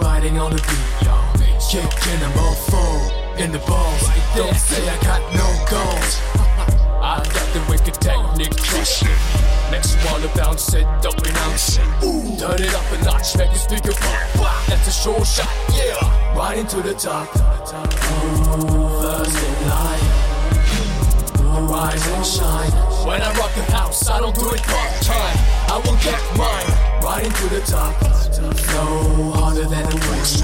riding on the beat, yo. Kicking a mofo in the balls. Don't say I got no goals. I got the wicked technique, trust me. Makes you wanna bounce it, don't renounce it. Turn it up a notch, make the speaker pop. That's a sure shot, yeah. Right into the top. First in line. Rise and shine. When I rock the house, I don't do it part time. I will get mine. Right into the top. No harder than a wave.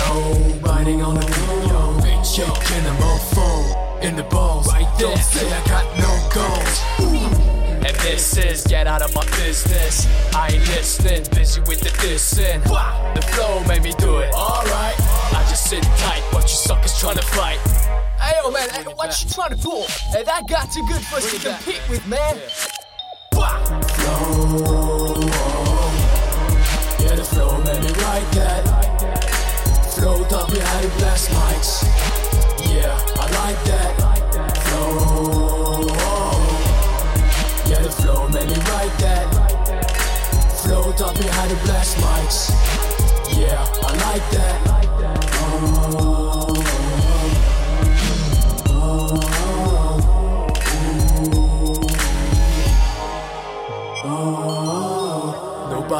No riding on the beat, yo. Kicking a mofo in the balls. Right there. Don't say I got no goals. And this is get out of my business. I ain't listening, busy with the dissing. The flow made me do it. Alright. I just sit tight, but you suckers trying to fight. Hey, yo, man, hey, what you trying to pull? Hey, that got too good for us to compete with, man. Flow. Yeah, the flow me that. Float up behind the blast mics. Yeah, I like that. Flow. Yeah, the flow me that. Float up behind the blast mics. Yeah, I like that.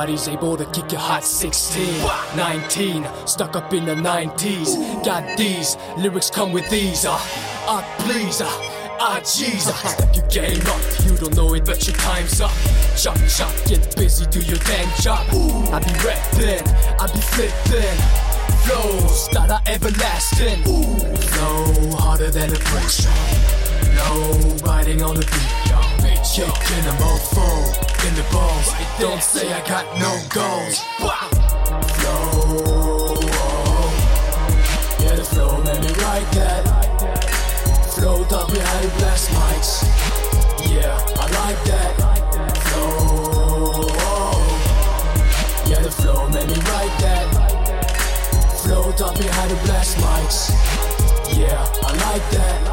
Nobody's able to kick your hot 16, 19, stuck up in the 90s. Got these, lyrics come with these. Ah, uh, ah, please, ah, ah, jeez. ah. Step your game up, you don't know it, but your time's up. Chop, chop, get busy, do your damn job. I be rapping, I be flipping. Flows that are everlasting. No harder than a brick. No riding on the beat, yo. Kicking a in the balls. Don't say I got no goals. Flow. Yeah, the flow made me like that. Float up behind the blast mics. Yeah, I like that. Flow. Yeah, the flow made me like that. Float up behind the blast mics. Yeah, I like that.